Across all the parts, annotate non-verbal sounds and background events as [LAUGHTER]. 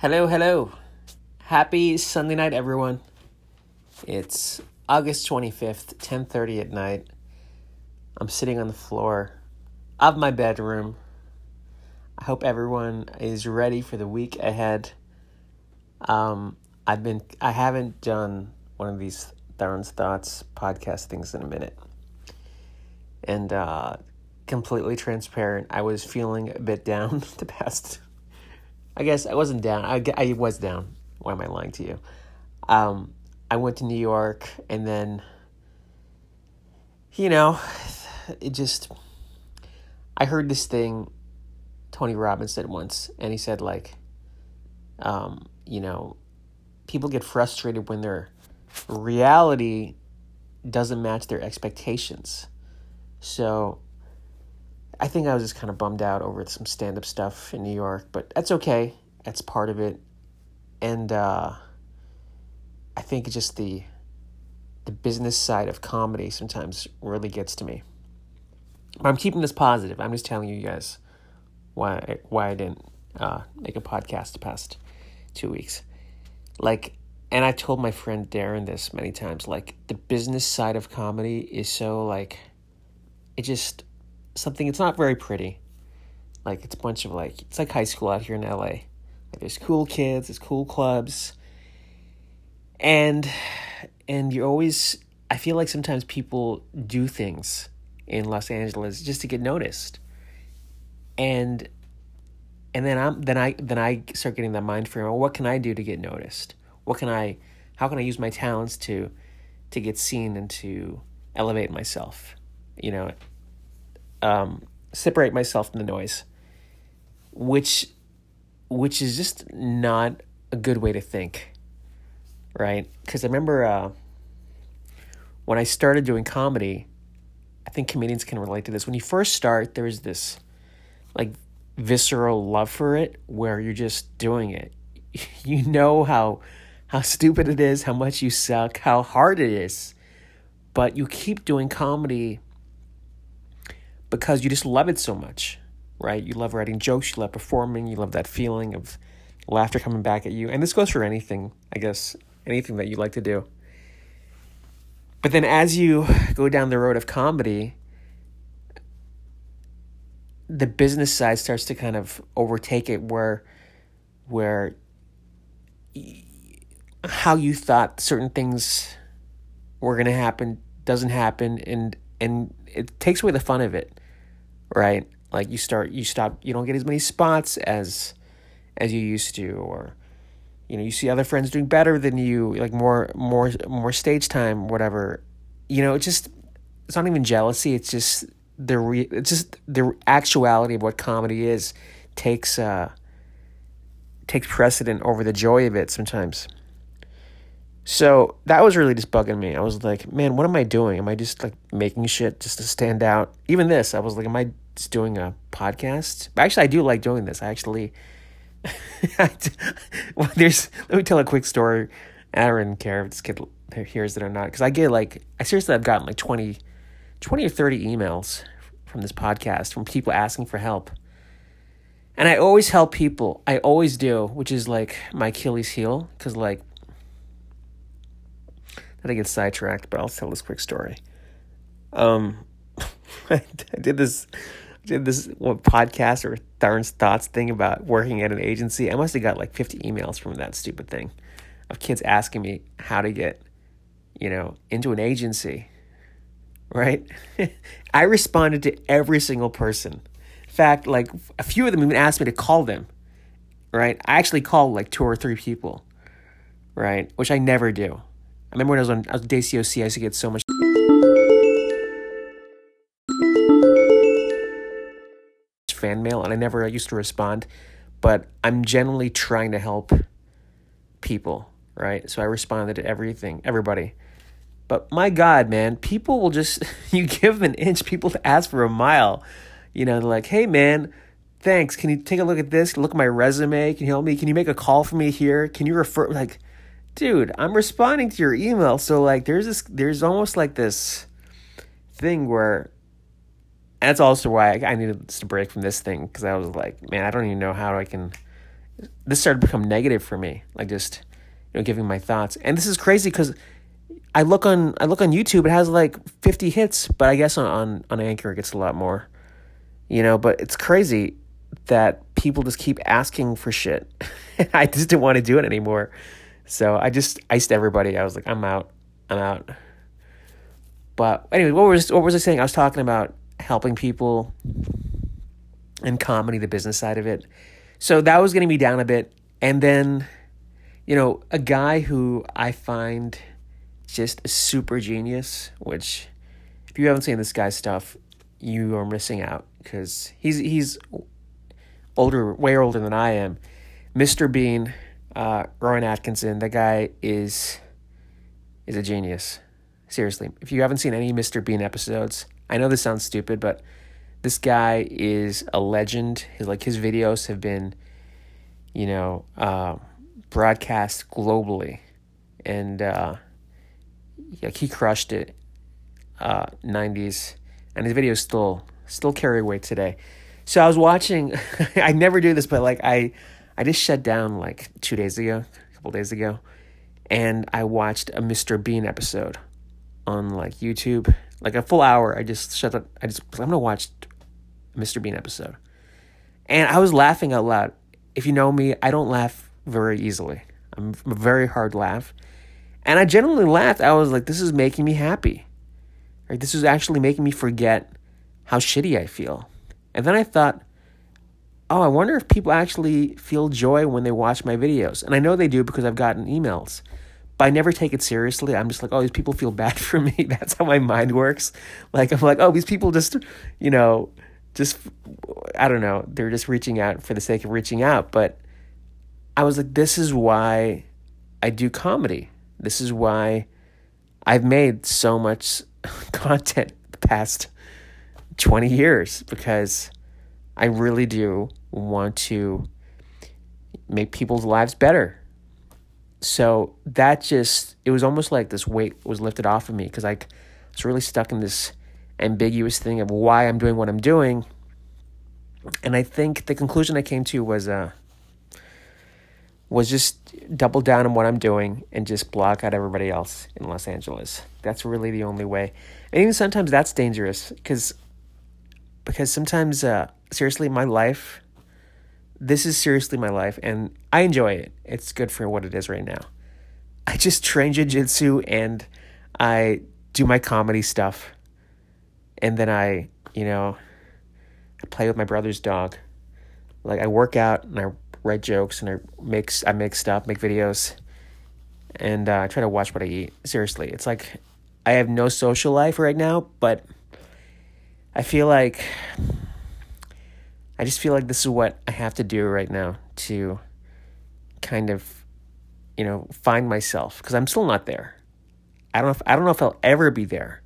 Hello, hello. Happy Sunday night, everyone. It's August 25th, 10:30 at night. I'm sitting on the floor of my bedroom. I hope everyone is ready for the week ahead. Um, I've been I haven't done one of these Darren's Thoughts podcast things in a minute. And uh completely transparent, I was feeling a bit down [LAUGHS] the past I guess I wasn't down. I, I was down. Why am I lying to you? Um, I went to New York and then, you know, it just, I heard this thing Tony Robbins said once, and he said, like, um, you know, people get frustrated when their reality doesn't match their expectations. So I think I was just kind of bummed out over some stand up stuff in New York, but that's okay. That's part of it. And uh, I think just the the business side of comedy sometimes really gets to me. But I'm keeping this positive. I'm just telling you guys why I, why I didn't uh, make a podcast the past two weeks. Like, and I told my friend Darren this many times. Like, the business side of comedy is so like, it just something. It's not very pretty. Like it's a bunch of like it's like high school out here in LA. Like there's cool kids, there's cool clubs, and and you're always. I feel like sometimes people do things in Los Angeles just to get noticed, and and then I'm then I then I start getting that mind frame. Well, what can I do to get noticed? What can I? How can I use my talents to to get seen and to elevate myself? You know, um, separate myself from the noise, which which is just not a good way to think, right? Because I remember uh, when I started doing comedy, I think comedians can relate to this. When you first start, there's this like visceral love for it where you're just doing it. [LAUGHS] You know how how stupid it is, how much you suck, how hard it is. But you keep doing comedy because you just love it so much, right? You love writing jokes, you love performing, you love that feeling of laughter coming back at you. And this goes for anything, I guess, anything that you like to do. But then as you go down the road of comedy, the business side starts to kind of overtake it where where how you thought certain things were going to happen doesn't happen and and it takes away the fun of it, right? Like you start, you stop, you don't get as many spots as as you used to, or you know, you see other friends doing better than you, like more more more stage time, whatever. You know, it's just it's not even jealousy. It's just the re- it's just the actuality of what comedy is takes uh takes precedent over the joy of it sometimes. So that was really just bugging me. I was like, man, what am I doing? Am I just like making shit just to stand out? Even this, I was like, am I just doing a podcast? Actually, I do like doing this. I actually, [LAUGHS] well, there's, let me tell a quick story. I don't care if this kid hears it or not. Because I get like, I seriously I've gotten like 20, 20 or 30 emails from this podcast from people asking for help. And I always help people. I always do, which is like my Achilles heel. Because like, I get sidetracked, but I'll tell this quick story. Um, [LAUGHS] I did this, did this what podcast or Darren's thoughts thing about working at an agency. I must have got like fifty emails from that stupid thing, of kids asking me how to get, you know, into an agency. Right, [LAUGHS] I responded to every single person. In fact, like a few of them even asked me to call them. Right, I actually called like two or three people. Right, which I never do. I remember when I was on I was DCOC, I used to get so much fan mail, and I never used to respond. But I'm generally trying to help people, right? So I responded to everything, everybody. But my God, man, people will just [LAUGHS] you give them an inch, people [LAUGHS] ask for a mile. You know, they're like, "Hey, man." Thanks. Can you take a look at this? Look at my resume. Can you help me? Can you make a call for me here? Can you refer like dude, I'm responding to your email. So like there's this there's almost like this thing where that's also why I, I needed to break from this thing because I was like, man, I don't even know how I can this started to become negative for me. Like just you know giving my thoughts, and this is crazy because I look on I look on YouTube, it has like fifty hits, but I guess on on, on Anchor it gets a lot more. You know, but it's crazy that people just keep asking for shit. [LAUGHS] I just didn't want to do it anymore. So I just iced everybody. I was like, I'm out. I'm out. But anyway, what was what was I saying? I was talking about helping people and comedy, the business side of it. So that was getting me down a bit. And then, you know, a guy who I find just a super genius, which if you haven't seen this guy's stuff, you are missing out because he's he's older, way older than I am. Mr. Bean, uh, Rowan Atkinson, the guy is is a genius. Seriously, if you haven't seen any Mr. Bean episodes, I know this sounds stupid, but this guy is a legend. His like his videos have been, you know, uh, broadcast globally, and uh, like he crushed it. Uh, 90s, and his videos still still carry weight today. So I was watching. [LAUGHS] I never do this, but like I, I just shut down like two days ago, a couple days ago, and I watched a Mr. Bean episode on like YouTube, like a full hour. I just shut up. I just I'm gonna watch a Mr. Bean episode, and I was laughing out loud. If you know me, I don't laugh very easily. I'm a very hard laugh, and I genuinely laughed. I was like, this is making me happy. This is actually making me forget how shitty I feel. And then I thought, oh, I wonder if people actually feel joy when they watch my videos. And I know they do because I've gotten emails. But I never take it seriously. I'm just like, oh, these people feel bad [LAUGHS] for me. [LAUGHS] That's how my mind works. Like, I'm like, oh, these people just, you know, just, I don't know, they're just reaching out for the sake of reaching out. But I was like, this is why I do comedy. This is why I've made so much [LAUGHS] content the past 20 years because I really do want to make people's lives better. So that just, it was almost like this weight was lifted off of me because I was really stuck in this ambiguous thing of why I'm doing what I'm doing. And I think the conclusion I came to was, uh, was just double down on what I'm doing and just block out everybody else in Los Angeles. That's really the only way. And even sometimes that's dangerous because because sometimes uh, seriously my life this is seriously my life and I enjoy it. It's good for what it is right now. I just train jiu-jitsu and I do my comedy stuff. And then I, you know, I play with my brother's dog. Like I work out and I write jokes and I make I make stuff, make videos, and uh, I try to watch what I eat. Seriously, it's like I have no social life right now, but I feel like I just feel like this is what I have to do right now to kind of you know find myself because I'm still not there. I don't know if, I don't know if I'll ever be there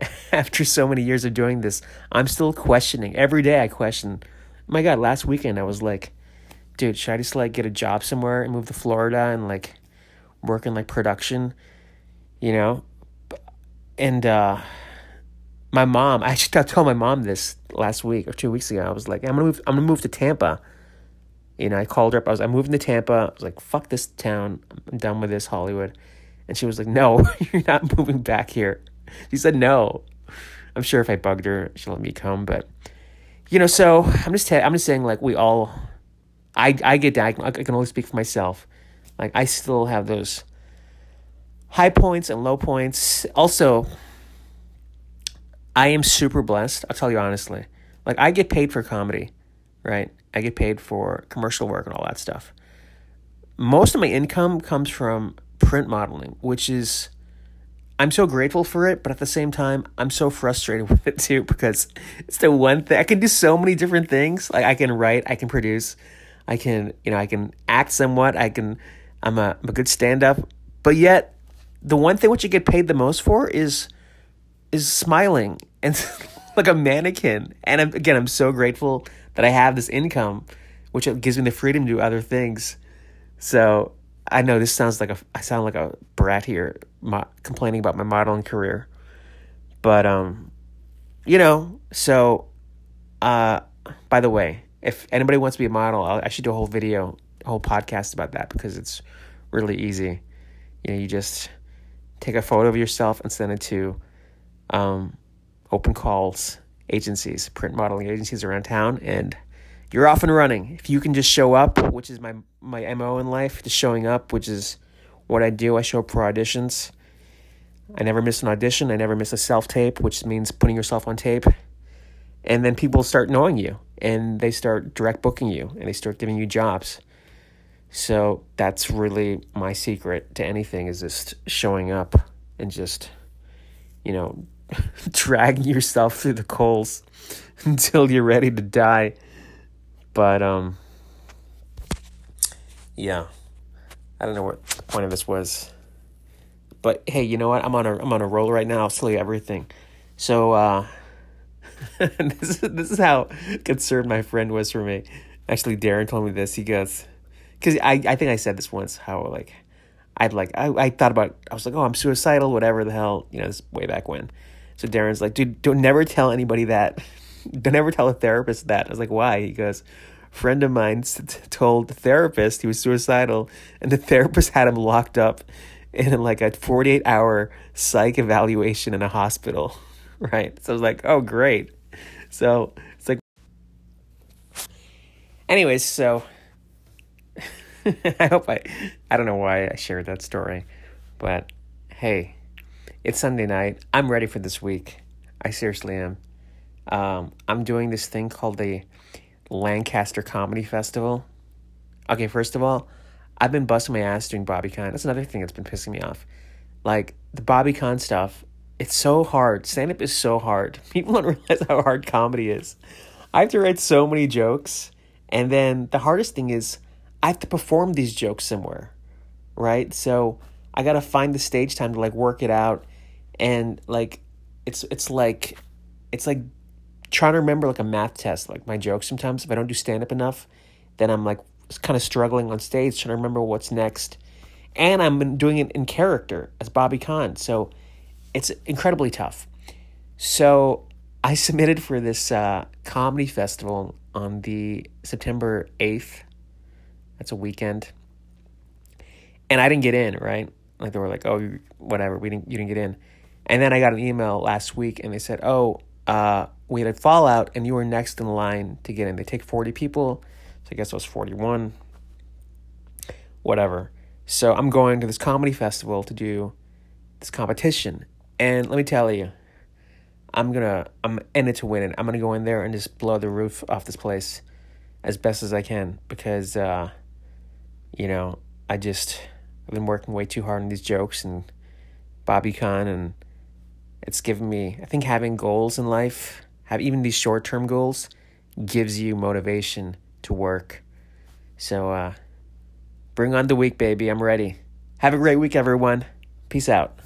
[LAUGHS] after so many years of doing this. I'm still questioning every day. I question. my God, last weekend I was like dude, should I just like get a job somewhere and move to Florida and like work in like production, you know? And uh my mom, I actually told my mom this last week or two weeks ago. I was like, I'm gonna move I'm gonna move to Tampa. You know, I called her up. I was I'm moving to Tampa. I was like, fuck this town. I'm done with this Hollywood. And she was like, No, [LAUGHS] you're not moving back here. She said no. I'm sure if I bugged her, she'll let me come, but you know, so I'm just i I'm just saying like we all I I get I can only speak for myself. Like I still have those high points and low points. Also, I am super blessed. I'll tell you honestly. Like I get paid for comedy, right? I get paid for commercial work and all that stuff. Most of my income comes from print modeling, which is I'm so grateful for it, but at the same time, I'm so frustrated [LAUGHS] with it too because it's the one thing I can do so many different things. Like I can write, I can produce, I can, you know, I can act somewhat. I can, I'm a, I'm a good stand up. But yet, the one thing which you get paid the most for is, is smiling and [LAUGHS] like a mannequin. And I'm, again, I'm so grateful that I have this income, which gives me the freedom to do other things. So I know this sounds like a, I sound like a brat here, my, complaining about my modeling career. But, um, you know, so, uh, by the way, if anybody wants to be a model, I'll, I should do a whole video a whole podcast about that because it's really easy. You know, you just take a photo of yourself and send it to um, open calls agencies, print modeling agencies around town, and you're off and running. If you can just show up, which is my my mo in life, just showing up, which is what I do. I show up for auditions. I never miss an audition. I never miss a self tape, which means putting yourself on tape. And then people start knowing you and they start direct booking you and they start giving you jobs. So that's really my secret to anything is just showing up and just, you know, [LAUGHS] dragging yourself through the coals [LAUGHS] until you're ready to die. But um yeah. I don't know what the point of this was. But hey, you know what? I'm on a I'm on a roll right now. I'll tell you everything. So uh [LAUGHS] this is this is how concerned my friend was for me. Actually, Darren told me this. He goes, because I I think I said this once. How like I'd like I I thought about I was like oh I'm suicidal whatever the hell you know this way back when. So Darren's like dude don't never tell anybody that. [LAUGHS] don't ever tell a therapist that. I was like why? He goes friend of mine told the therapist he was suicidal and the [LAUGHS] therapist had him locked up in like a 48 hour psych evaluation in a hospital [LAUGHS] right so i was like oh great so it's like anyways so i hope i i don't know why i shared that story but hey it's sunday night i'm ready for this week i seriously am um, i'm doing this thing called the Lancaster Comedy Festival. Okay, first of all, I've been busting my ass doing BobbyCon. That's another thing that's been pissing me off. Like the BobbyCon stuff, it's so hard. Stand up is so hard. [LAUGHS] People don't realize how hard comedy is. I have to write so many jokes, and then the hardest thing is I have to perform these jokes somewhere, right? So I gotta find the stage time to like work it out, and like it's it's like it's like trying to remember like a math test, like my jokes sometimes. If I don't do stand up enough, then I'm like kind of struggling on stage trying to remember what's next. And I'm doing it in character as Bobby Kahn. So it's incredibly tough. So I [LAUGHS] submitted for this uh, comedy festival on the September 8th. That's a weekend. And I didn't get in, right? Like they were like, "Oh, whatever, we didn't you didn't get in." And then I got an email last week and they said, "Oh, uh, we had a fallout and you were next in line to get in. They take 40 people, so I guess it was 41. Whatever. So I'm going to this comedy festival to do this competition. And let me tell you, I'm gonna I'm in it to win it. I'm gonna go in there and just blow the roof off this place as best as I can because uh, you know, I just I've been working way too hard on these jokes and Bobby Kahn and it's given me I think having goals in life have even these short term goals gives you motivation to work. So uh, bring on the week, baby. I'm ready. Have a great week, everyone. Peace out.